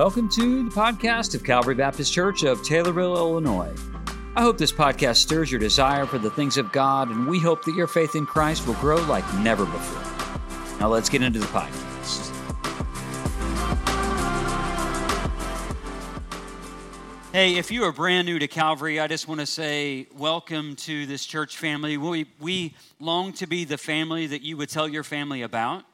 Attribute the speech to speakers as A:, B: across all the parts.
A: Welcome to the podcast of Calvary Baptist Church of Taylorville, Illinois. I hope this podcast stirs your desire for the things of God, and we hope that your faith in Christ will grow like never before. Now, let's get into the podcast. Hey, if you are brand new to Calvary, I just want to say welcome to this church family. We, we long to be the family that you would tell your family about.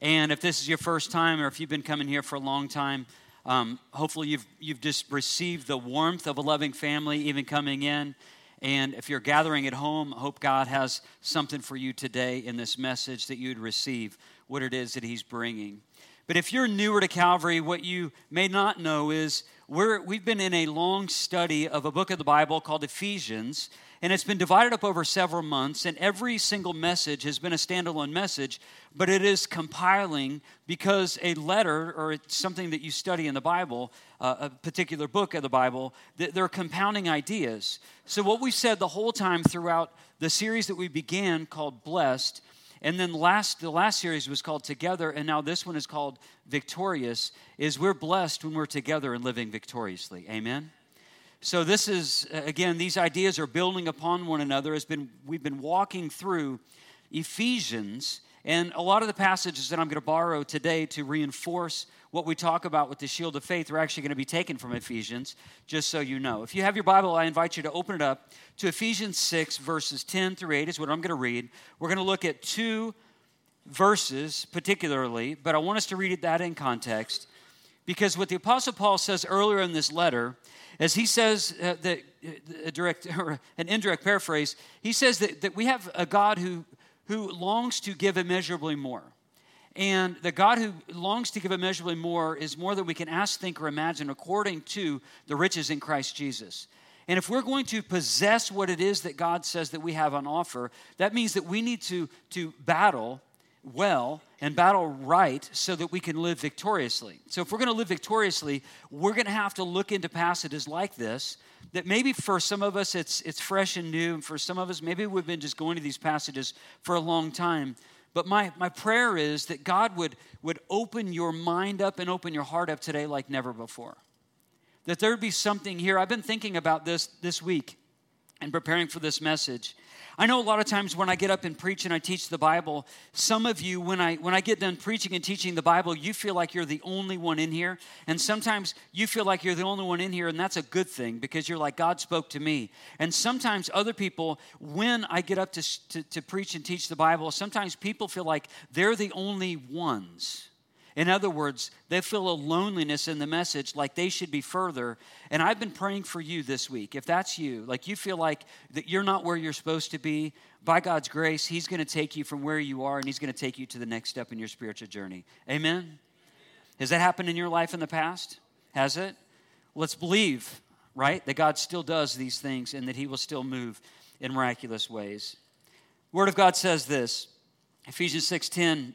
A: And if this is your first time or if you've been coming here for a long time, um, hopefully, you've, you've just received the warmth of a loving family, even coming in. And if you're gathering at home, hope God has something for you today in this message that you'd receive what it is that He's bringing. But if you're newer to Calvary, what you may not know is we're, we've been in a long study of a book of the Bible called Ephesians. And it's been divided up over several months, and every single message has been a standalone message, but it is compiling because a letter or something that you study in the Bible, uh, a particular book of the Bible, they're compounding ideas. So, what we've said the whole time throughout the series that we began called Blessed, and then last, the last series was called Together, and now this one is called Victorious, is we're blessed when we're together and living victoriously. Amen? So this is again these ideas are building upon one another has been we've been walking through Ephesians and a lot of the passages that I'm going to borrow today to reinforce what we talk about with the shield of faith are actually going to be taken from Ephesians, just so you know. If you have your Bible, I invite you to open it up to Ephesians 6, verses 10 through 8, is what I'm going to read. We're going to look at two verses particularly, but I want us to read it that in context because what the Apostle Paul says earlier in this letter as he says uh, that a direct or an indirect paraphrase, he says that, that we have a God who who longs to give immeasurably more. And the God who longs to give immeasurably more is more than we can ask, think, or imagine according to the riches in Christ Jesus. And if we're going to possess what it is that God says that we have on offer, that means that we need to, to battle well and battle right so that we can live victoriously. So, if we're going to live victoriously, we're going to have to look into passages like this that maybe for some of us it's, it's fresh and new, and for some of us, maybe we've been just going to these passages for a long time. But my, my prayer is that God would, would open your mind up and open your heart up today like never before. That there would be something here. I've been thinking about this this week and preparing for this message. I know a lot of times when I get up and preach and I teach the Bible, some of you, when I when I get done preaching and teaching the Bible, you feel like you're the only one in here. And sometimes you feel like you're the only one in here, and that's a good thing because you're like, God spoke to me. And sometimes other people, when I get up to, to, to preach and teach the Bible, sometimes people feel like they're the only ones. In other words, they feel a loneliness in the message, like they should be further. And I've been praying for you this week. If that's you, like you feel like that you're not where you're supposed to be, by God's grace, He's going to take you from where you are and He's going to take you to the next step in your spiritual journey. Amen? Has that happened in your life in the past? Has it? Let's believe, right, that God still does these things and that He will still move in miraculous ways. Word of God says this Ephesians 6:10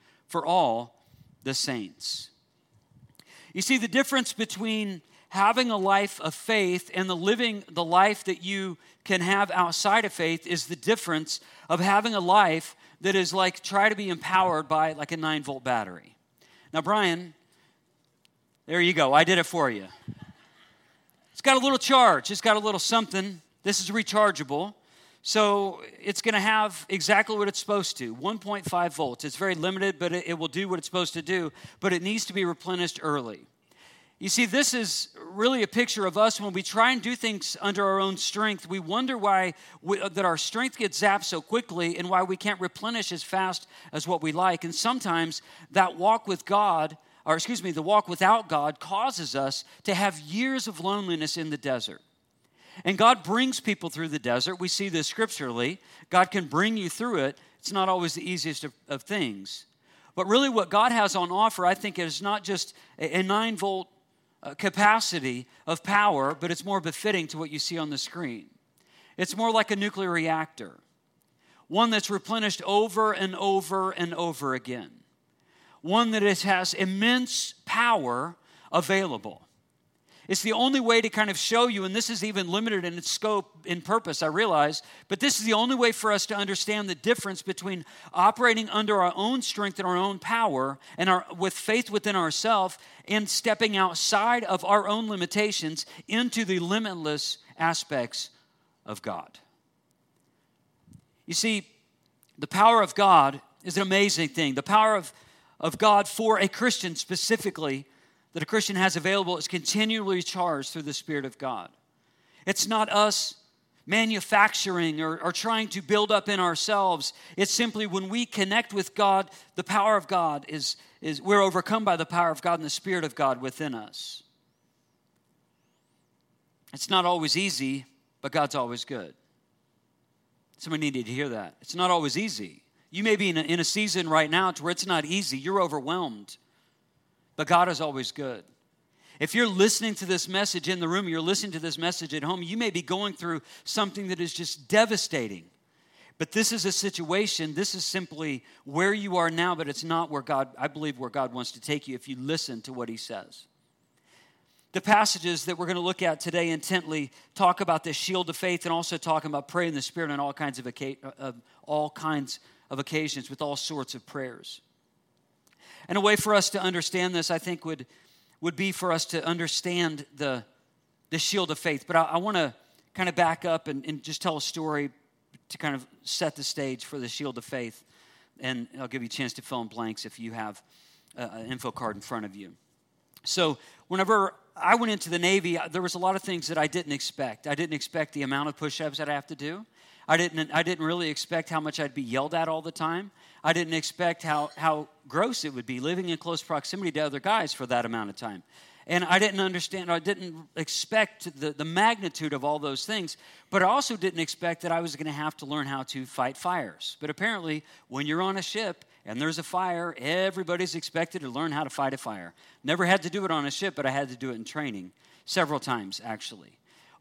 A: for all the saints. You see, the difference between having a life of faith and the living the life that you can have outside of faith is the difference of having a life that is like try to be empowered by like a 9 volt battery. Now, Brian, there you go. I did it for you. It's got a little charge, it's got a little something. This is rechargeable. So it's going to have exactly what it's supposed to 1.5 volts. It's very limited, but it, it, will do what it's supposed to do, but it needs to be replenished early. You see, this is really a picture of us when we try and do things under our own strength. We wonder why we, uh, that our strength gets zapped so quickly and why we can't replenish as fast as what we like. And sometimes that walk with God, or excuse me, the walk without God, causes us to have years of loneliness in the desert. And God brings people through the desert. We see this scripturally. God can bring you through it. It's not always the easiest of, of things. But really, what God has on offer, I think, is not just a, a nine volt uh, capacity of power, but it's more befitting to what you see on the screen. It's more like a nuclear reactor, one that's replenished over and over and over again, one that has immense power available. It's the only way to kind of show you, and this is even limited in its scope and purpose, I realize, but this is the only way for us to understand the difference between operating under our own strength and our own power and our, with faith within ourselves and stepping outside of our own limitations into the limitless aspects of God. You see, the power of God is an amazing thing. The power of, of God for a Christian specifically that a Christian has available is continually charged through the Spirit of God. It's not us manufacturing or, or, trying to build up in ourselves. It's simply when we connect with God, the power of God is, is we're overcome by the power of God and the Spirit of God within us. It's not always easy, but God's always good. Somebody needed to hear that. It's not always easy. You may be in a, in a season right now to where it's not easy. You're overwhelmed. But God is always good. If you're listening to this message in the room, you're listening to this message at home, you may be going through something that is just devastating. But this is a situation, this is simply where you are now, but it's not where God, I believe, where God wants to take you if you listen to what He says. The passages that we're going to look at today intently talk about the shield of faith and also talking about praying the Spirit on all kinds of, of all kinds of occasions with all sorts of prayers. And a way for us to understand this, I think, would, would be for us to understand the, the shield of faith. But I, I want to kind of back up and, and just tell a story to kind of set the stage for the shield of faith. And I'll give you a chance to fill in blanks if you have an info card in front of you. So, whenever I went into the Navy, there was a lot of things that I didn't expect. I didn't expect the amount of push ups that I'd have to do. I didn't, I didn't really expect how much I'd be yelled at all the time. I didn't expect how, how gross it would be living in close proximity to other guys for that amount of time. And I didn't understand, I didn't expect the, the magnitude of all those things, but I also didn't expect that I was going to have to learn how to fight fires. But apparently, when you're on a ship and there's a fire, everybody's expected to learn how to fight a fire. Never had to do it on a ship, but I had to do it in training several times, actually.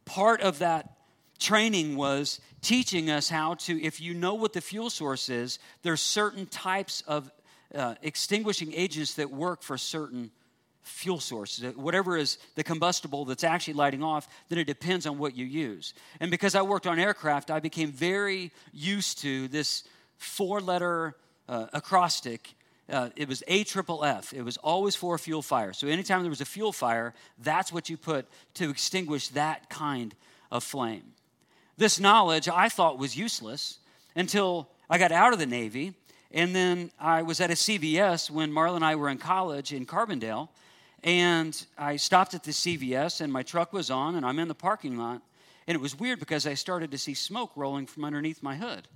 A: Part of that training was teaching us how to, if you know what the fuel source is, there's certain types of uh, extinguishing agents that work for certain fuel sources. Whatever is the combustible that's actually lighting off, then it depends on what you use. And because I worked on aircraft, I became very used to this four letter uh, acrostic. Uh, it was A triple F. It was always for a fuel fire. So anytime there was a fuel fire, that's what you put to extinguish that kind of flame. This knowledge I thought was useless until I got out of the Navy. And then I was at a CVS when Marla and I were in college in Carbondale. And I stopped at the CVS and my truck was on and I'm in the parking lot. And it was weird because I started to see smoke rolling from underneath my hood.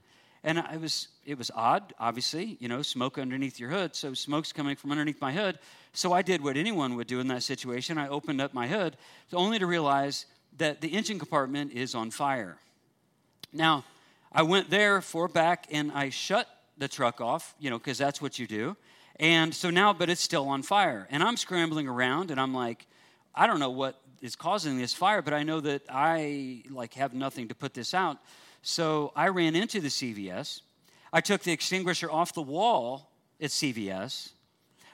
A: And I was, it was odd, obviously, you know, smoke underneath your hood. So smoke's coming from underneath my hood. So I did what anyone would do in that situation. I opened up my hood only to realize that the engine compartment is on fire. Now, I went there for back and I shut the truck off, you know, because that's what you do. And so now, but it's still on fire. And I'm scrambling around and I'm like, I don't know what is causing this fire, but I know that I like have nothing to put this out. So I ran into the CVS. I took the extinguisher off the wall at CVS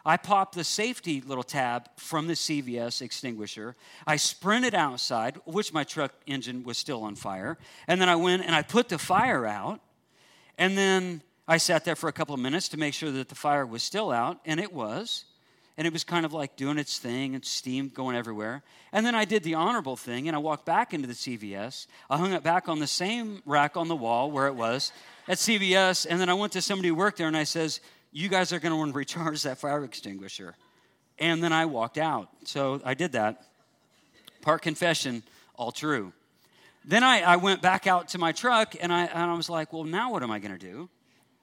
A: I popped the safety little tab from the CVS extinguisher. I sprinted outside, which my truck engine was still on fire. And then I went and I put the fire out. And then I sat there for a couple of minutes to make sure that the fire was still out, and it was. And it was kind of like doing its thing and steam going everywhere. And then I did the honorable thing and I walked back into the CVS. I hung it back on the same rack on the wall where it was at CVS. And then I went to somebody who worked there and I says, you guys are going to want to recharge that fire extinguisher. And then I walked out. So I did that. Part confession, all true. Then I, I went back out to my truck and I, and I was like, well, now what am I going to do?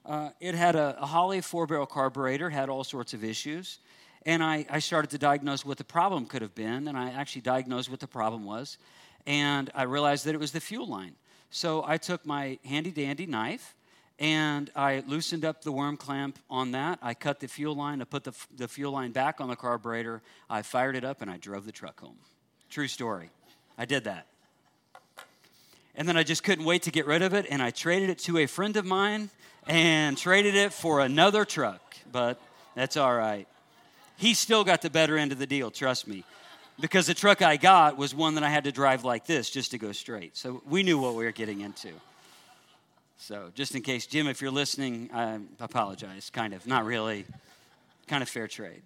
A: Uh, it had a, a Holley four barrel carburetor, had all sorts of issues. And I, I started to diagnose what the problem could have been. And I actually diagnosed what the problem was. And I realized that it was the fuel line. So I took my handy dandy knife and I loosened up the worm clamp on that. I cut the fuel line. I put the, the fuel line back on the carburetor. I fired it up and I drove the truck home. True story. I did that. And then I just couldn't wait to get rid of it, and I traded it to a friend of mine and traded it for another truck. But that's all right. He still got the better end of the deal, trust me. Because the truck I got was one that I had to drive like this just to go straight. So we knew what we were getting into. So, just in case, Jim, if you're listening, I apologize. Kind of, not really. Kind of fair trade.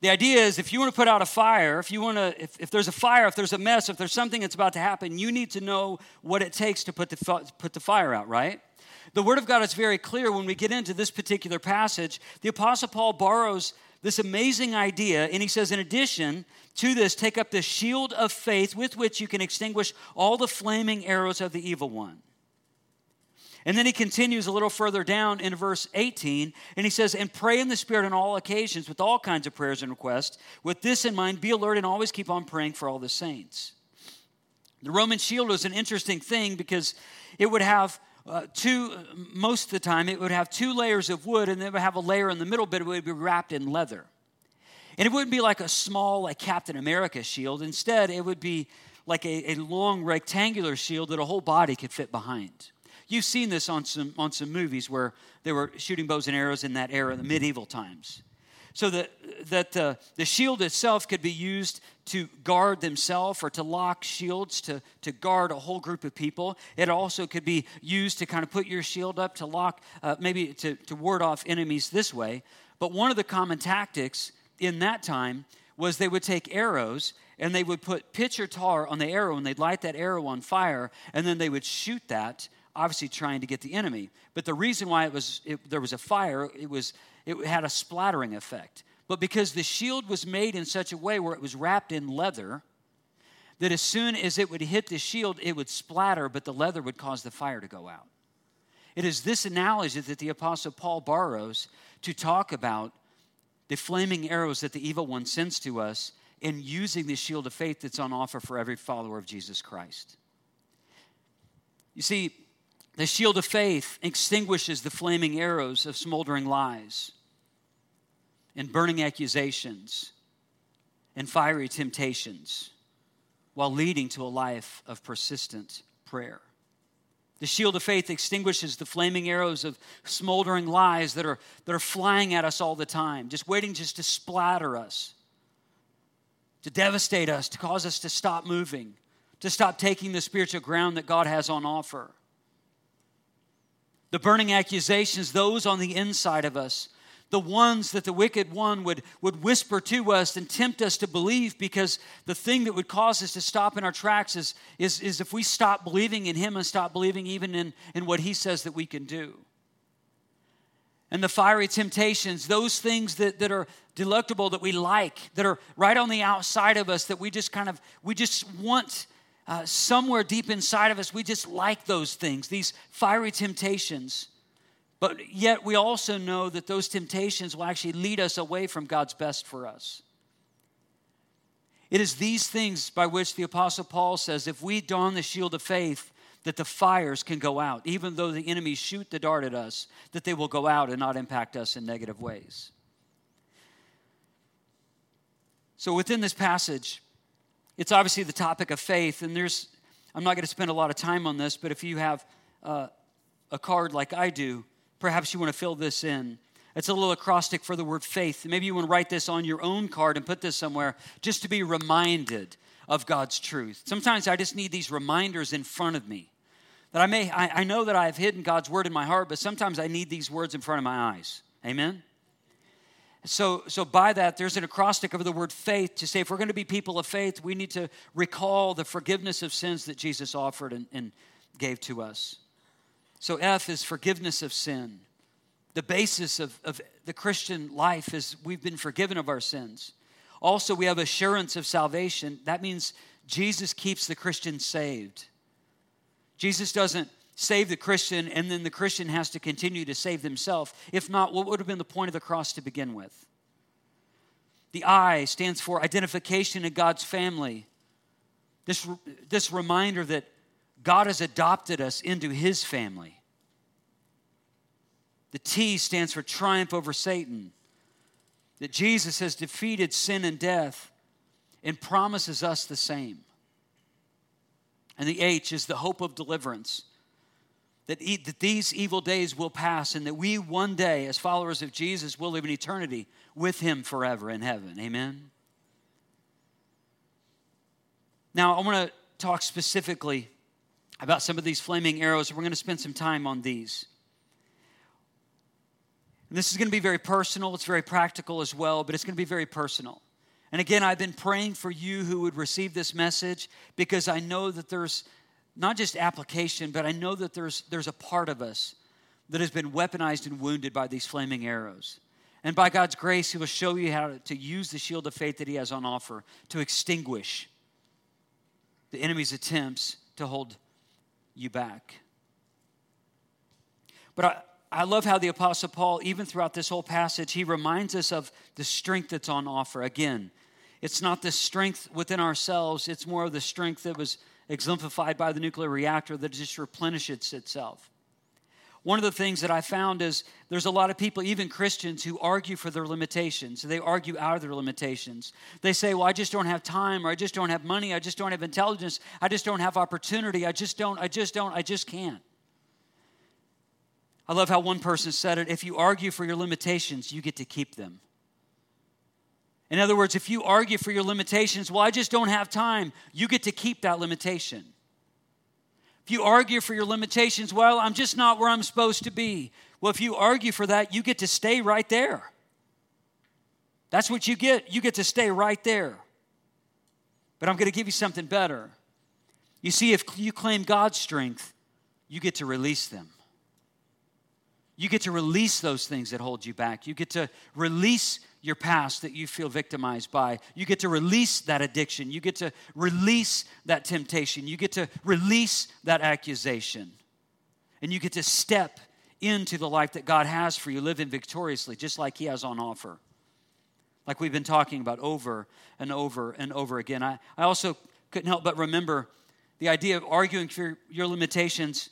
A: The idea is if you want to put out a fire, if you want to, if, if there's a fire, if there's a mess, if there's something that's about to happen, you need to know what it takes to put the, put the fire out, right? The Word of God is very clear when we get into this particular passage. The Apostle Paul borrows this amazing idea, and he says, in addition to this, take up the shield of faith with which you can extinguish all the flaming arrows of the evil one. And then he continues a little further down in verse 18, and he says, And pray in the Spirit on all occasions with all kinds of prayers and requests. With this in mind, be alert and always keep on praying for all the saints. The Roman shield was an interesting thing because it would have uh, two, most of the time, it would have two layers of wood, and then it would have a layer in the middle, but it would be wrapped in leather. And it wouldn't be like a small, like Captain America shield. Instead, it would be like a, a long rectangular shield that a whole body could fit behind. You've seen this on some, on some movies where they were shooting bows and arrows in that era, the medieval times. So that, that uh, the shield itself could be used to guard themselves or to lock shields to, to guard a whole group of people. It also could be used to kind of put your shield up to lock, uh, maybe to, to ward off enemies this way. But one of the common tactics in that time was they would take arrows and they would put pitch or tar on the arrow and they'd light that arrow on fire and then they would shoot that obviously trying to get the enemy. But the reason why it was it, there was a fire, it was it had a splattering effect. But because the shield was made in such a way where it was wrapped in leather, that as soon as it would hit the shield, it would splatter, but the leather would cause the fire to go out. It is this analogy that the Apostle Paul borrows to talk about the flaming arrows that the evil one sends to us in using the shield of faith that's on offer for every follower of Jesus Christ. You see, the shield of faith extinguishes the flaming arrows of smoldering lies and burning accusations and fiery temptations while leading to a life of persistent prayer. The shield of faith extinguishes the flaming arrows of smoldering lies that are, that are flying at us all the time, just waiting just to splatter us, to devastate us, to cause us to stop moving, to stop taking the spiritual ground that God has on offer the burning accusations, those on the inside of us, the ones that the wicked one would, would whisper to us and tempt us to believe because the thing that would cause us to stop in our tracks is, is, is if we stop believing in him and stop believing even in, in what he says that we can do. And the fiery temptations, those things that, that are delectable, that we like, that are right on the outside of us, that we just kind of, we just want uh, somewhere deep inside of us, we just like those things, these fiery temptations. But yet, we also know that those temptations will actually lead us away from God's best for us. It is these things by which the Apostle Paul says if we don the shield of faith, that the fires can go out. Even though the enemy shoot the dart at us, that they will go out and not impact us in negative ways. So, within this passage, it's obviously the topic of faith, and there's, I'm not going to spend a lot of time on this, but if you have uh, a card like I do, perhaps you want to fill this in. It's a little acrostic for the word faith. Maybe you want to write this on your own card and put this somewhere just to be reminded of God's truth. Sometimes I just need these reminders in front of me. That I may, I, I know that I've hidden God's word in my heart, but sometimes I need these words in front of my eyes. Amen? So, so by that, there's an acrostic of the word faith to say if we're going to be people of faith, we need to recall the forgiveness of sins that Jesus offered and, and gave to us. So F is forgiveness of sin. The basis of, of the Christian life is we've been forgiven of our sins. Also, we have assurance of salvation. That means Jesus keeps the Christian saved. Jesus doesn't save the Christian and then the Christian has to continue to save themselves. If not, what would have been the point of the cross to begin with? The I stands for identification in God's family. This, this reminder that God has adopted us into his family. The T stands for triumph over Satan. That Jesus has defeated sin and death and promises us the same. And the H is the hope of deliverance. That, e- that these evil days will pass and that we one day, as followers of Jesus, will live in eternity with him forever in heaven. Amen? Now, I want to talk specifically about some of these flaming arrows. We're going to spend some time on these. And this is going to be very personal, it's very practical as well, but it's going to be very personal. And again, I've been praying for you who would receive this message because I know that there's not just application, but I know that there's, there's a part of us that has been weaponized and wounded by these flaming arrows. And by God's grace, He will show you how to use the shield of faith that He has on offer to extinguish the enemy's attempts to hold you back. But I, I love how the Apostle Paul, even throughout this whole passage, he reminds us of the strength that's on offer. Again, it's not the strength within ourselves, it's more of the strength that was exemplified by the nuclear reactor that just replenishes itself. One of the things that I found is there's a lot of people, even Christians, who argue for their limitations. They argue out of their limitations. They say, Well, I just don't have time, or I just don't have money, I just don't have intelligence, I just don't have opportunity, I just don't, I just don't, I just can't. I love how one person said it if you argue for your limitations, you get to keep them. In other words, if you argue for your limitations, well, I just don't have time, you get to keep that limitation. If you argue for your limitations, well, I'm just not where I'm supposed to be. Well, if you argue for that, you get to stay right there. That's what you get. You get to stay right there. But I'm going to give you something better. You see, if you claim God's strength, you get to release them. You get to release those things that hold you back. You get to release your past that you feel victimized by. You get to release that addiction. You get to release that temptation. You get to release that accusation. And you get to step into the life that God has for you, living victoriously, just like He has on offer. Like we've been talking about over and over and over again. I, I also couldn't help but remember the idea of arguing for your limitations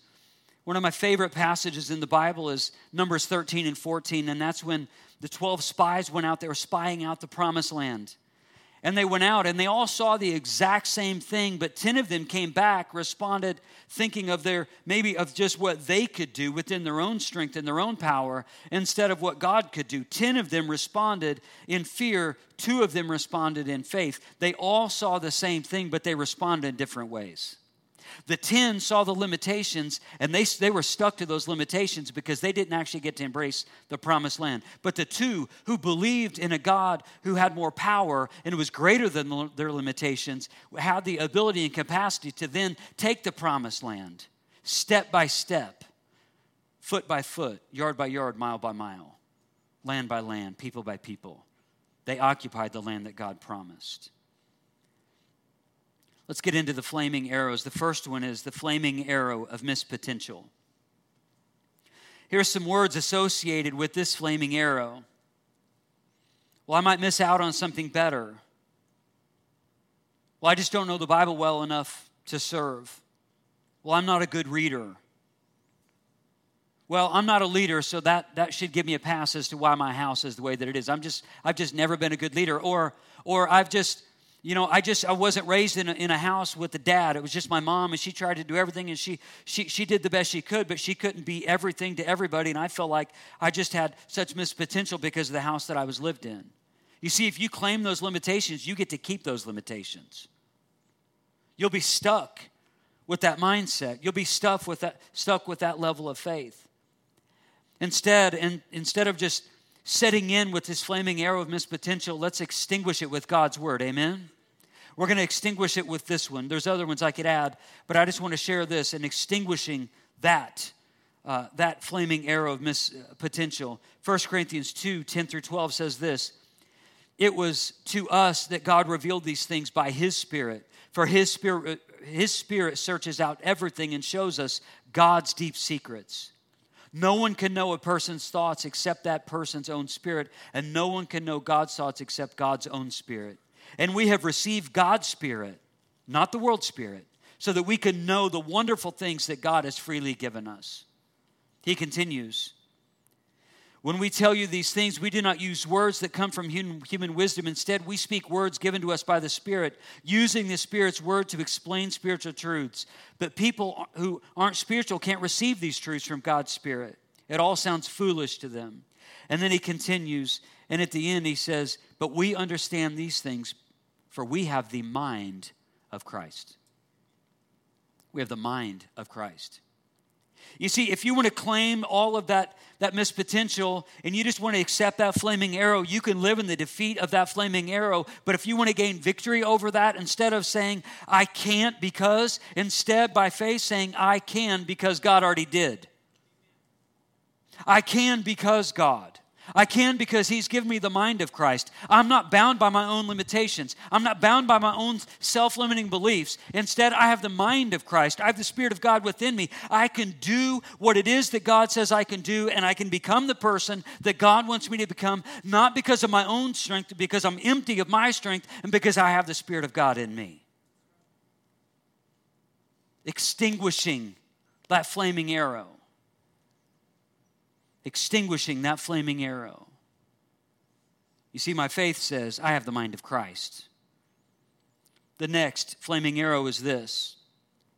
A: one of my favorite passages in the Bible is Numbers 13 and 14, and that's when the 12 spies went out, they were spying out the promised land. And they went out and they all saw the exact same thing, but 10 of them came back, responded, thinking of their maybe of just what they could do within their own strength and their own power instead of what God could do. 10 of them responded in fear, two of them responded in faith. They all saw the same thing, but they responded in different ways. The 10 saw the limitations and they, they were stuck to those limitations because they didn't actually get to embrace the promised land. But the two who believed in a God who had more power and was greater than their limitations had the ability and capacity to then take the promised land step by step, foot by foot, yard by yard, mile by mile, land by land, people by people. They occupied the land that God promised. Let's get into the flaming arrows. The first one is the flaming arrow of missed potential. are some words associated with this flaming arrow. Well, I might miss out on something better. Well, I just don't know the Bible well enough to serve. Well, I'm not a good reader. Well, I'm not a leader, so that, that should give me a pass as to why my house is the way that it is. I'm just, I've just never been a good leader. Or, or I've just, you know i just i wasn't raised in a, in a house with a dad. It was just my mom and she tried to do everything and she, she she did the best she could but she couldn't be everything to everybody and i felt like i just had such missed potential because of the house that i was lived in. You see if you claim those limitations you get to keep those limitations. You'll be stuck with that mindset. You'll be stuck with that stuck with that level of faith. Instead and instead of just setting in with this flaming arrow of missed potential, let's extinguish it with God's word. Amen? We're going to extinguish it with this one. There's other ones I could add, but I just want to share this and extinguishing that uh, that flaming arrow of miss uh, potential. 1 Corinthians 2 10 through 12 says this It was to us that God revealed these things by His Spirit. For His Spirit, His Spirit searches out everything and shows us God's deep secrets. No one can know a person's thoughts except that person's own spirit, and no one can know God's thoughts except God's own spirit. And we have received God's spirit, not the world's spirit, so that we can know the wonderful things that God has freely given us. He continues When we tell you these things, we do not use words that come from human, wisdom. Instead, we speak words given to us by the Spirit, using the Spirit's word to explain spiritual truths. But people who aren't spiritual can't receive these truths from God's Spirit. It all sounds foolish to them. And then he continues, and at the end, he says, But we understand these things, for we have the mind of Christ. We have the mind of Christ. You see, if you want to claim all of that, that missed potential and you just want to accept that flaming arrow, you can live in the defeat of that flaming arrow. But if you want to gain victory over that, instead of saying, I can't because, instead by faith saying, I can because God already did. I can because God. I can because He's given me the mind of Christ. I'm not bound by my own limitations. I'm not bound by my own self limiting beliefs. Instead, I have the mind of Christ. I have the Spirit of God within me. I can do what it is that God says I can do, and I can become the person that God wants me to become, not because of my own strength, because I'm empty of my strength and because I have the Spirit of God in me. Extinguishing that flaming arrow extinguishing that flaming arrow. You see, my faith says, I have the mind of Christ. The next flaming arrow is this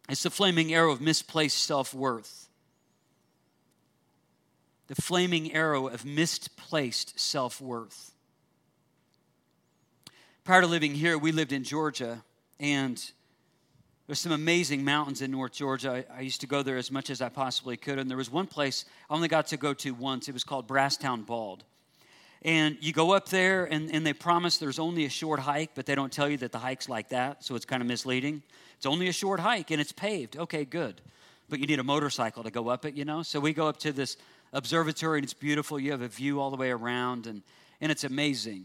A: it's the flaming arrow of misplaced self worth. The flaming arrow of misplaced self worth. Prior to living here, we lived in Georgia, and there's some amazing mountains in North Georgia. I, I, used to go there as much as I possibly could. And there was one place I only got to go to once. It was called Brasstown Bald. And you go up there, and, and they promise there's only a short hike, but they don't tell you that the hike's like that, so it's kind of misleading. It's only a short hike, and it's paved. Okay, good. But you need a motorcycle to go up it, you know? So we go up to this observatory, and it's beautiful. You have a view all the way around, and, and it's amazing.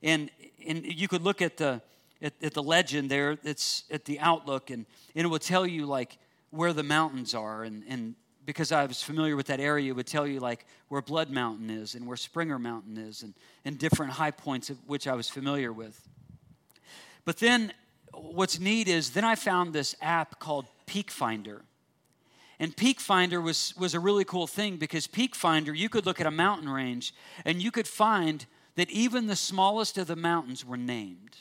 A: And, and you could look at the at, at the legend there it's at the outlook and, and it will tell you like where the mountains are and, and because I was familiar with that area, it would tell you like where Blood Mountain is and where Springer Mountain is and, and different high points of which I was familiar with. But then what's neat is then I found this app called Peak Finder. And Peak Finder was, was a really cool thing because Peak Finder, you could look at a mountain range and you could find that even the smallest of the mountains were named.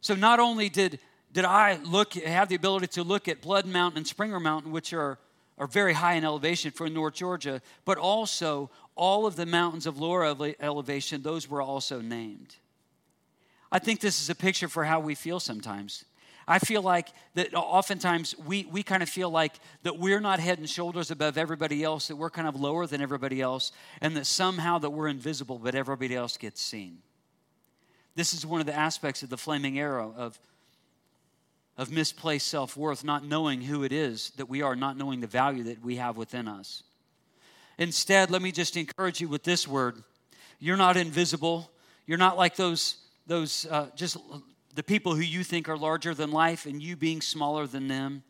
A: So not only did, did I look, have the ability to look at Blood Mountain and Springer Mountain, which are, are very high in elevation for North Georgia, but also all of the mountains of lower elevation, those were also named. I think this is a picture for how we feel sometimes. I feel like that oftentimes we, we kind of feel like that we're not head and shoulders above everybody else, that we're kind of lower than everybody else, and that somehow that we're invisible, but everybody else gets seen. This is one of the aspects of the flaming arrow of, of misplaced self worth, not knowing who it is that we are, not knowing the value that we have within us. Instead, let me just encourage you with this word you're not invisible. You're not like those, those uh, just the people who you think are larger than life and you being smaller than them.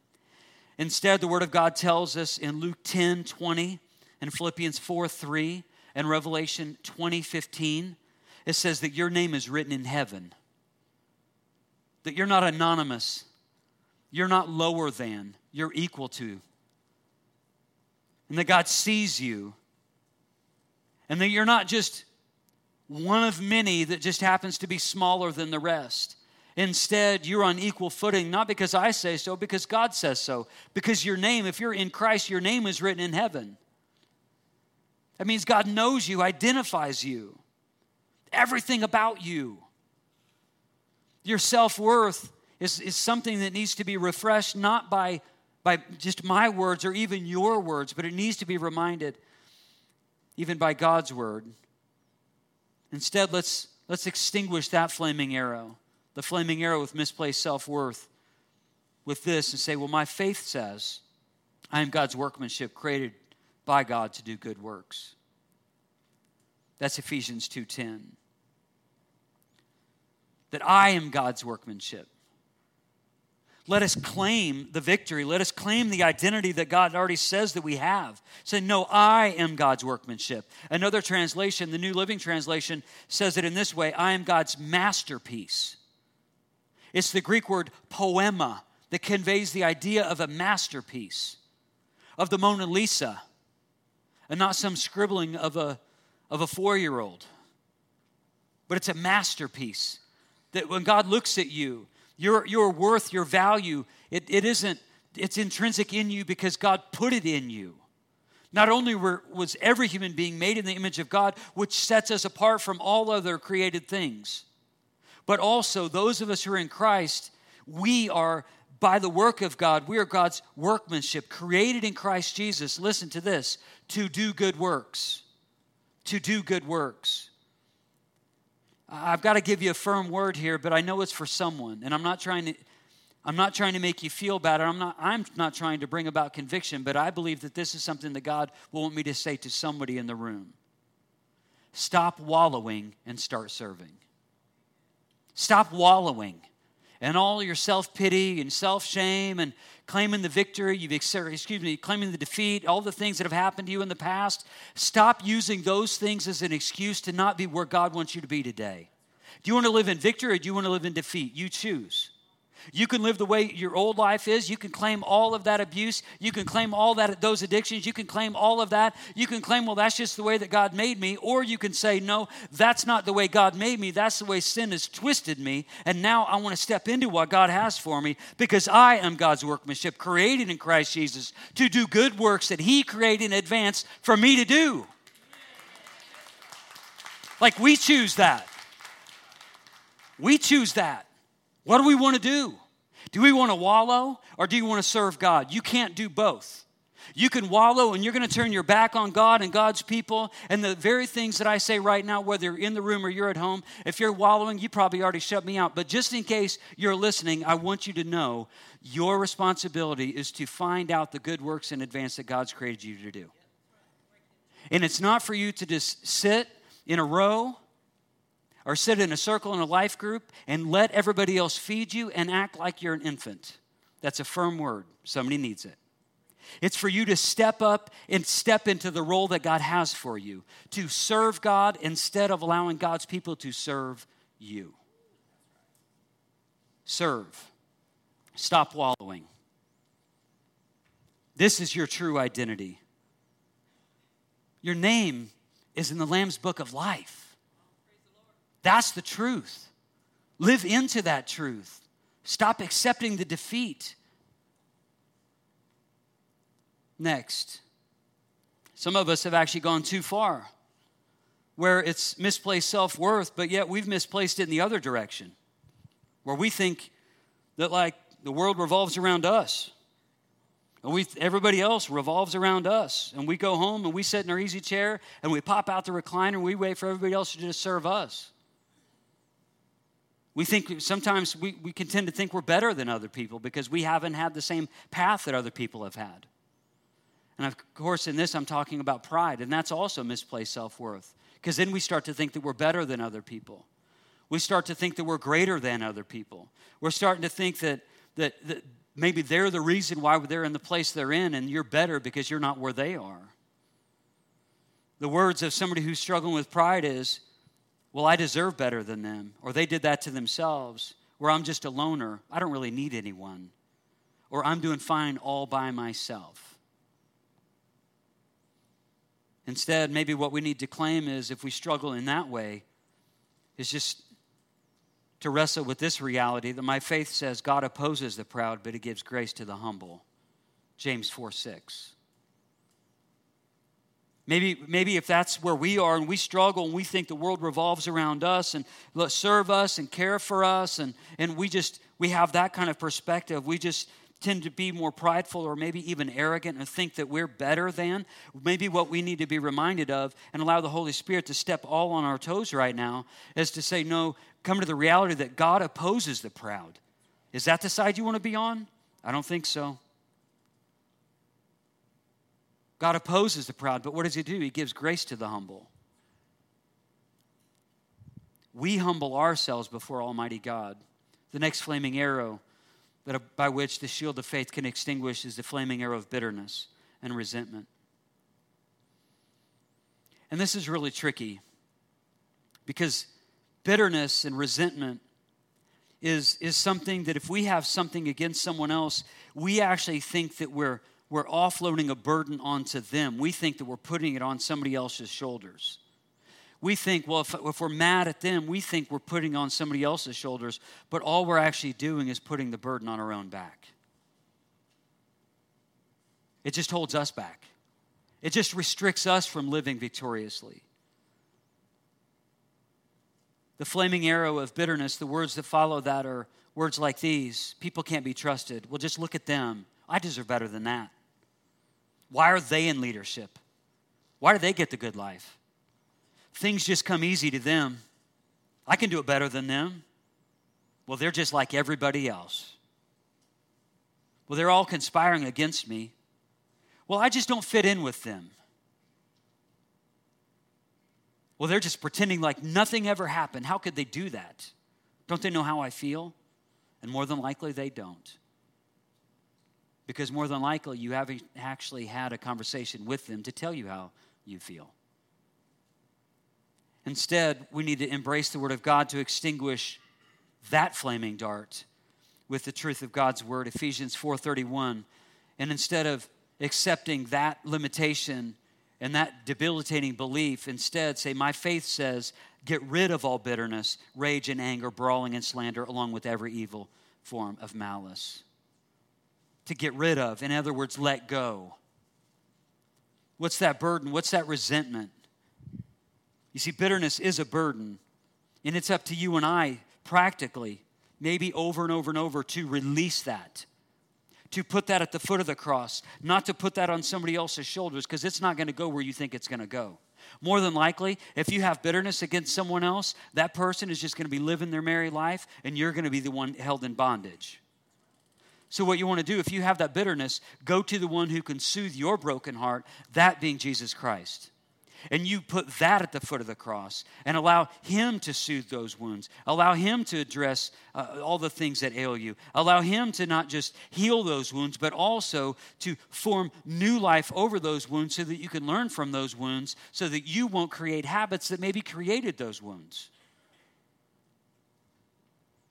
A: Instead, the Word of God tells us in Luke 10 20 and Philippians 4 3 and Revelation 20 15 it says that your name is written in heaven, that you're not anonymous, you're not lower than, you're equal to, and that God sees you, and that you're not just one of many that just happens to be smaller than the rest. Instead, you're on equal footing, not because I say so, because God says so. Because your name, if you're in Christ, your name is written in heaven. That means God knows you, identifies you everything about you. Your self worth is, is something that needs to be refreshed not by, by just my words or even your words, but it needs to be reminded even by God's word. Instead, let's, let's extinguish that flaming arrow, the flaming arrow with misplaced self worth, with this and say, Well, my faith says I am God's workmanship created by God to do good works. That's Ephesians 2:10. That I am God's workmanship. Let us claim the victory. Let us claim the identity that God already says that we have. Say, No, I am God's workmanship. Another translation, the New Living Translation, says it in this way I am God's masterpiece. It's the Greek word poema that conveys the idea of a masterpiece, of the Mona Lisa, and not some scribbling of a, of a four year old. But it's a masterpiece that when God looks at you, your, your worth, your value, it, it isn't, it's intrinsic in you because God put it in you. Not only were, was every human being made in the image of God, which sets us apart from all other created things, but also those of us who are in Christ, we are by the work of God, we are God's workmanship, created in Christ Jesus. Listen to this to do good works. To do good works. I've got to give you a firm word here, but I know it's for someone, and I'm not trying to. I'm not trying to make you feel bad. I'm not, I'm not trying to bring about conviction, but I believe that this is something that God will want me to say to somebody in the room. Stop wallowing and start serving. Stop wallowing and all your self pity and self shame and claiming the victory, you've excuse me, claiming the defeat, all the things that have happened to you in the past. Stop using those things as an excuse to not be where God wants you to be today. Do you want to live in victory or do you want to live in defeat? You choose. You can live the way your old life is. You can claim all of that abuse. You can claim all that those addictions. You can claim all of that. You can claim, well, that's just the way that God made me. Or you can say, no, that's not the way God made me. That's the way sin has twisted me. And now I want to step into what God has for me because I am God's workmanship, created in Christ Jesus to do good works that He created in advance for me to do. Like we choose that. We choose that. What do we want to do? Do we want to wallow or do you want to serve God? You can't do both. You can wallow and you're going to turn your back on God and God's people. And the very things that I say right now, whether you're in the room or you're at home, if you're wallowing, you probably already shut me out. But just in case you're listening, I want you to know your responsibility is to find out the good works in advance that God's created you to do. And it's not for you to just sit in a row or sit in a circle in a life group and let everybody else feed you and act like you're an infant. That's a firm word. Somebody needs it. It's for you to step up and step into the role that God has for you, to serve God instead of allowing God's people to serve you. Serve. Stop wallowing. This is your true identity. Your name is in the Lamb's book of life. That's the truth. Live into that truth. Stop accepting the defeat. Next, some of us have actually gone too far where it's misplaced self worth, but yet we've misplaced it in the other direction where we think that, like, the world revolves around us. And we, everybody else revolves around us. And we go home and we sit in our easy chair and we pop out the recliner and we wait for everybody else to just serve us. We think sometimes we, we can tend to think we're better than other people because we haven't had the same path that other people have had. And of course, in this, I'm talking about pride, and that's also misplaced self worth because then we start to think that we're better than other people. We start to think that we're greater than other people. We're starting to think that, that, that maybe they're the reason why they're in the place they're in, and you're better because you're not where they are. The words of somebody who's struggling with pride is well, I deserve better than them, or they did that to themselves, or I'm just a loner, I don't really need anyone, or I'm doing fine all by myself. Instead, maybe what we need to claim is if we struggle in that way, is just to wrestle with this reality that my faith says God opposes the proud, but he gives grace to the humble. James 4 6. Maybe, maybe if that's where we are and we struggle and we think the world revolves around us and serve us and care for us and, and we just we have that kind of perspective. We just tend to be more prideful or maybe even arrogant and think that we're better than. Maybe what we need to be reminded of and allow the Holy Spirit to step all on our toes right now is to say, no, come to the reality that God opposes the proud. Is that the side you want to be on? I don't think so. God opposes the proud, but what does He do? He gives grace to the humble. We humble ourselves before Almighty God. The next flaming arrow that, by which the shield of faith can extinguish is the flaming arrow of bitterness and resentment. And this is really tricky because bitterness and resentment is, is something that if we have something against someone else, we actually think that we're, we're offloading a burden onto them. We think that we're putting it on somebody else's shoulders. We think, well, if, if we're mad at them, we think we're putting on somebody else's shoulders, but all we're actually doing is putting the burden on our own back. It just holds us back. It just restricts us from living victoriously. The flaming arrow of bitterness, the words that follow that are words like these People can't be trusted. Well, just look at them. I deserve better than that. Why are they in leadership? Why do they get the good life? Things just come easy to them. I can do it better than them. Well, they're just like everybody else. Well, they're all conspiring against me. Well, I just don't fit in with them. Well, they're just pretending like nothing ever happened. How could they do that? Don't they know how I feel? And more than likely, they don't. Because more than likely, you haven't actually had a conversation with them to tell you how you feel. Instead, we need to embrace the Word of God to extinguish that flaming dart with the truth of God's Word, Ephesians 4:31. And instead of accepting that limitation and that debilitating belief. Instead, say, My faith says, get rid of all bitterness, rage, and anger, brawling, and slander, along with every evil form of malice. To get rid of, in other words, let go. What's that burden? What's that resentment? You see, bitterness is a burden, and it's up to you and I practically, maybe over and over and over, to release that to put that at the foot of the cross, not to put that on somebody else's shoulders because it's not going to go where you think it's going to go. More than likely, if you have bitterness against someone else, that person is just going to be living their merry life and you're going to be the one held in bondage. So, what you want to do, if you have that bitterness, go to the one who can soothe your broken heart, that being Jesus Christ. And you put that at the foot of the cross and allow Him to soothe those wounds. Allow Him to address uh, all the things that ail you. Allow Him to not just heal those wounds, but also to form new life over those wounds so that you can learn from those wounds so that you won't create habits that maybe created those wounds.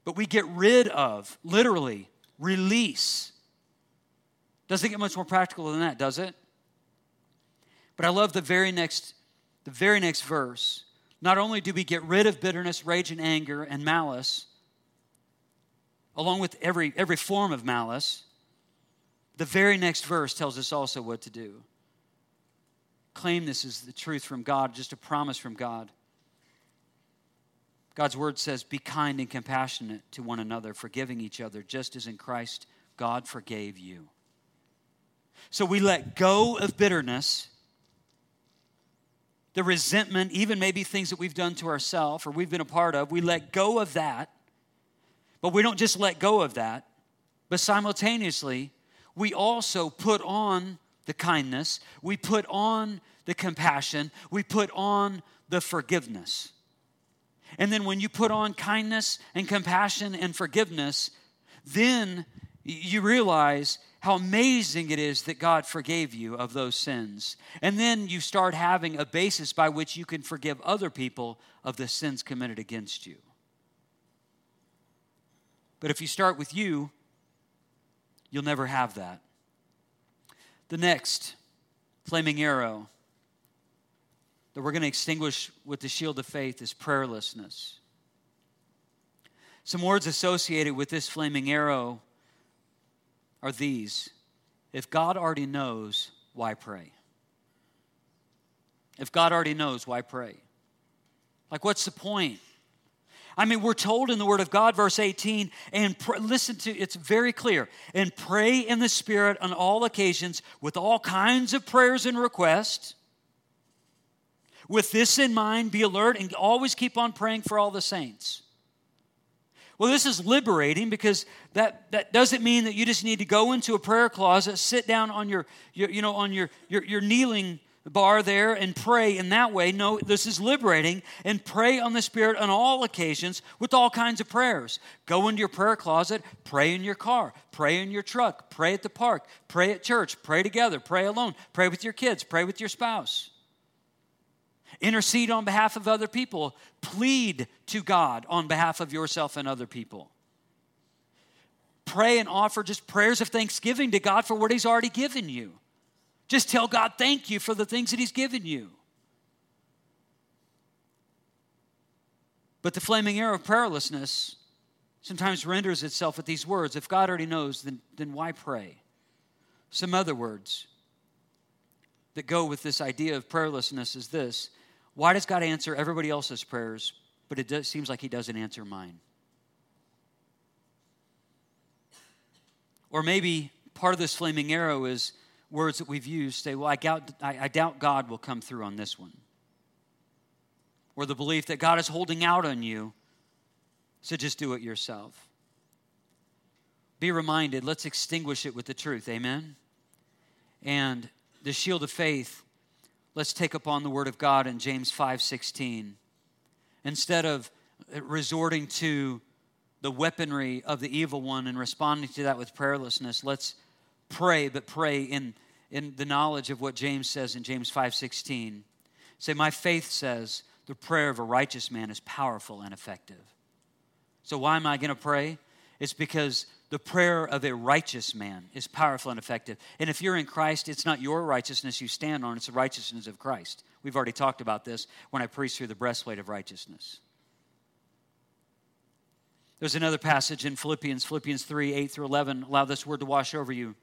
A: But we get rid of, literally, release. Doesn't get much more practical than that, does it? But I love the very next the very next verse, not only do we get rid of bitterness, rage, and anger and malice, along with every, every form of malice, the very next verse tells us also what to do. Claim this is the truth from God, just a promise from God. God's word says, Be kind and compassionate to one another, forgiving each other, just as in Christ God forgave you. So we let go of bitterness the resentment, even maybe things that we've done to ourselves or we've been a part of, we let go of that. But we don't just let go of that, but simultaneously, we also put on the kindness, we put on the compassion, we put on the forgiveness. And then when you put on kindness and compassion and forgiveness, then you realize how amazing it is that God forgave you of those sins. And then you start having a basis by which you can forgive other people of the sins committed against you. But if you start with you, you'll never have that. The next flaming arrow that we're going to extinguish with the shield of faith is prayerlessness. Some words associated with this flaming arrow are these if God already knows, why pray? If God already knows, why pray? Like, what's the point? I mean, we're told in the Word of God, verse 18, and pr- listen to it's very clear, and pray in the Spirit on all occasions with all kinds of prayers and requests. With this in mind, be alert and always keep on praying for all the saints. Well, this is liberating because that, that doesn't mean that you just need to go into a prayer closet, sit down on your, your you know, on your, your, your kneeling bar there and pray in that way. No, this is liberating and pray on the Spirit on all occasions with all kinds of prayers. Go into your prayer closet, pray in your car, pray in your truck, pray at the park, pray at church, pray together, pray alone, pray with your kids, pray with your spouse. Intercede on behalf of other people. Plead to God on behalf of yourself and other people. Pray and offer just prayers of thanksgiving to God for what He's already given you. Just tell God thank you for the things that He's given you. But the flaming arrow of prayerlessness sometimes renders itself with these words If God already knows, then, then why pray? Some other words that go with this idea of prayerlessness is this Why does God answer everybody else's prayers, but it does, seems like He doesn't answer mine? Or maybe part of this flaming arrow is words that we've used say, well, I doubt, I, I doubt God will come through on this one. Or the belief that God is holding out on you, so just do it yourself. Be reminded, let's extinguish it with the truth. Amen? And the shield of faith, let's take upon the word of God in James 5 16. Instead of resorting to the weaponry of the evil one and responding to that with prayerlessness, let's pray, but pray in, in the knowledge of what James says in James 5:16. Say, my faith says the prayer of a righteous man is powerful and effective. So why am I going to pray? It's because the prayer of a righteous man is powerful and effective. And if you're in Christ, it's not your righteousness you stand on, it's the righteousness of Christ. We've already talked about this when I preached through the breastplate of righteousness. There's another passage in Philippians, Philippians 3 8 through 11. Allow this word to wash over you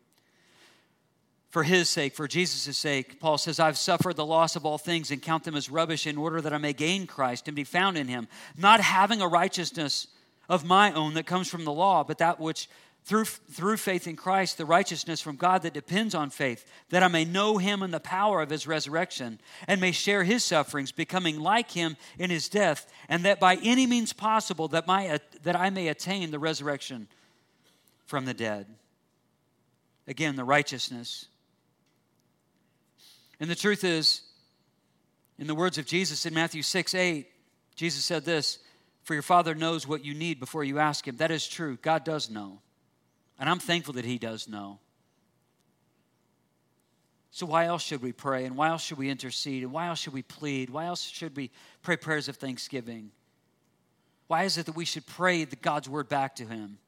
A: for his sake, for Jesus' sake. Paul says, I've suffered the loss of all things and count them as rubbish in order that I may gain Christ and be found in him, not having a righteousness of my own that comes from the law, but that which through, through faith in Christ, the righteousness from God that depends on faith, that I may know him and the power of his resurrection, and may share his sufferings, becoming like him in his death, and that by any means possible that, my, uh, that I may attain the resurrection from the dead. Again, the righteousness and the truth is, in the words of Jesus in Matthew 6 8, Jesus said this For your Father knows what you need before you ask Him. That is true. God does know. And I'm thankful that He does know. So, why else should we pray? And why else should we intercede? And why else should we plead? Why else should we pray prayers of thanksgiving? Why is it that we should pray the God's word back to Him?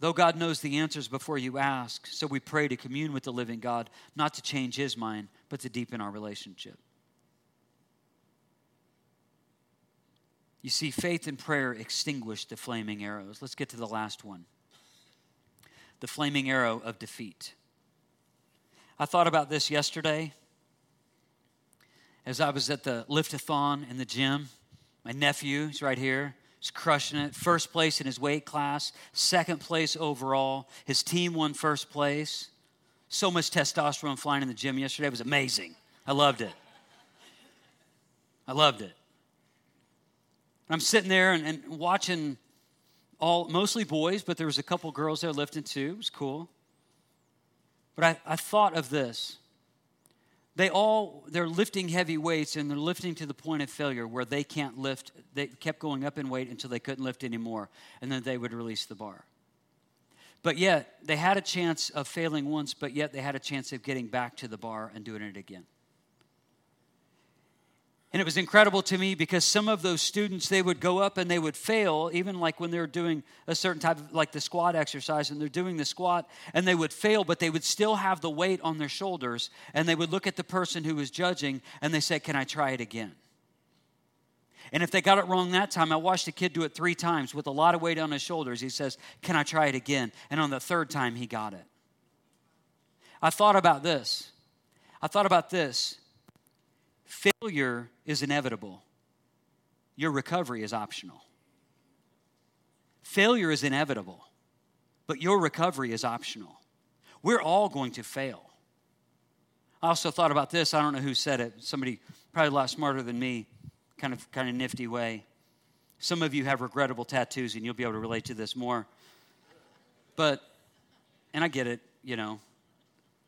A: Though God knows the answers before you ask, so we pray to commune with the living God, not to change his mind, but to deepen our relationship. You see, faith and prayer extinguish the flaming arrows. Let's get to the last one the flaming arrow of defeat. I thought about this yesterday as I was at the liftathon in the gym. My nephew is right here. He's crushing it. First place in his weight class, second place overall. His team won first place. So much testosterone flying in the gym yesterday. It was amazing. I loved it. I loved it. I'm sitting there and, and watching all mostly boys, but there was a couple girls there lifting too. It was cool. But I, I thought of this they all they're lifting heavy weights and they're lifting to the point of failure where they can't lift they kept going up in weight until they couldn't lift anymore and then they would release the bar but yet they had a chance of failing once but yet they had a chance of getting back to the bar and doing it again and it was incredible to me because some of those students, they would go up and they would fail, even like when they're doing a certain type of, like the squat exercise, and they're doing the squat, and they would fail, but they would still have the weight on their shoulders. And they would look at the person who was judging and they say, Can I try it again? And if they got it wrong that time, I watched a kid do it three times with a lot of weight on his shoulders. He says, Can I try it again? And on the third time, he got it. I thought about this. I thought about this. Failure is inevitable, your recovery is optional. Failure is inevitable, but your recovery is optional. We're all going to fail. I also thought about this. I don't know who said it. Somebody probably a lot smarter than me, kind of kind of nifty way. Some of you have regrettable tattoos, and you'll be able to relate to this more. But, and I get it, you know,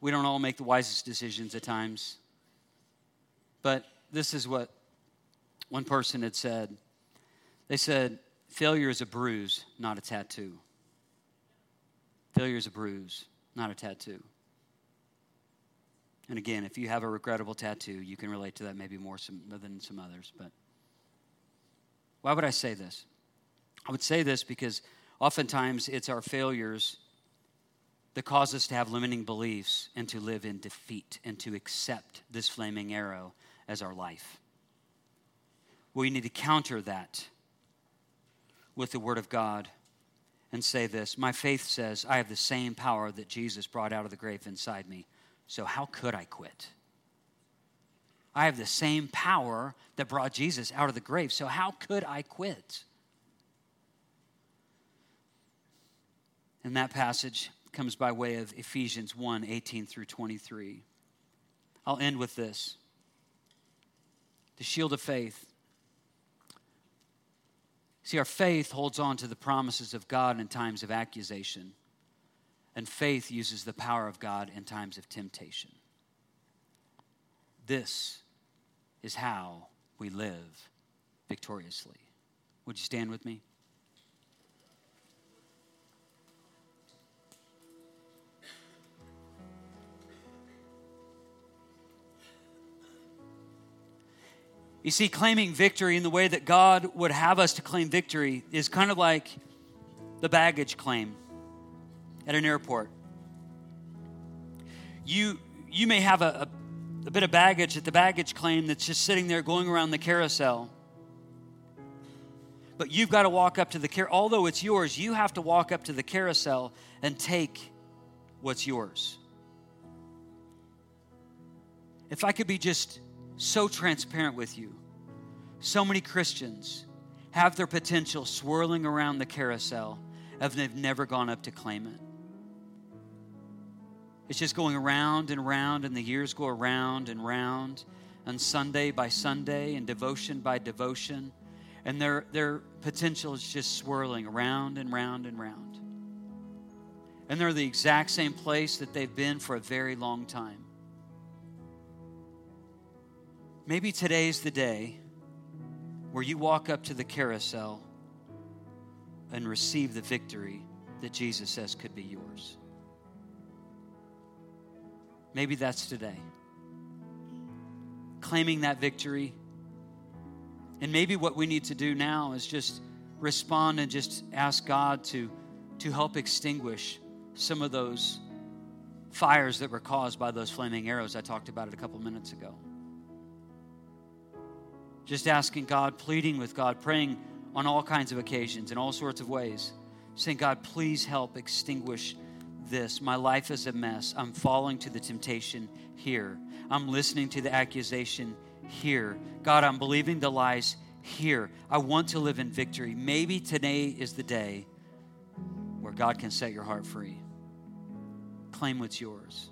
A: we don't all make the wisest decisions at times. But this is what one person had said. They said, failure is a bruise, not a tattoo. Failure is a bruise, not a tattoo. And again, if you have a regrettable tattoo, you can relate to that maybe more some, than some others. But why would I say this? I would say this because oftentimes it's our failures that cause us to have limiting beliefs and to live in defeat and to accept this flaming arrow as our life. We need to counter that with the Word of God and say this My faith says I have the same power that Jesus brought out of the grave inside me. So how could I quit? I have the same power that brought Jesus out of the grave. So how could I quit? And that passage comes by way of Ephesians 1 18 through 23. I'll end with this the shield of faith. See, our faith holds on to the promises of God in times of accusation, and faith uses the power of God in times of temptation. This is how we live victoriously. Would you stand with me? You see, claiming victory in the way that God would have us to claim victory is kind of like the baggage claim at an airport. You, you may have a, a, a bit of baggage at the baggage claim that's just sitting there going around the carousel. But you've got to walk up to the car. Although it's yours, you have to walk up to the carousel and take what's yours. If I could be just so transparent with you. So many Christians have their potential swirling around the carousel and they've never gone up to claim it. It's just going around and around, and the years go around and round, and Sunday by Sunday, and devotion by devotion, and their, their potential is just swirling around and round and round. And they're the exact same place that they've been for a very long time. Maybe today's the day where you walk up to the carousel and receive the victory that Jesus says could be yours. Maybe that's today. Claiming that victory. And maybe what we need to do now is just respond and just ask God to, to help extinguish some of those fires that were caused by those flaming arrows I talked about it a couple minutes ago just asking God, pleading with God, praying on all kinds of occasions in all sorts of ways, saying, God, please help extinguish this. My life is a mess. I'm falling to the temptation here. I'm listening to the accusation here. God, I'm believing the lies here. I want to live in victory. Maybe today is the day where God can set your heart free. Claim what's yours.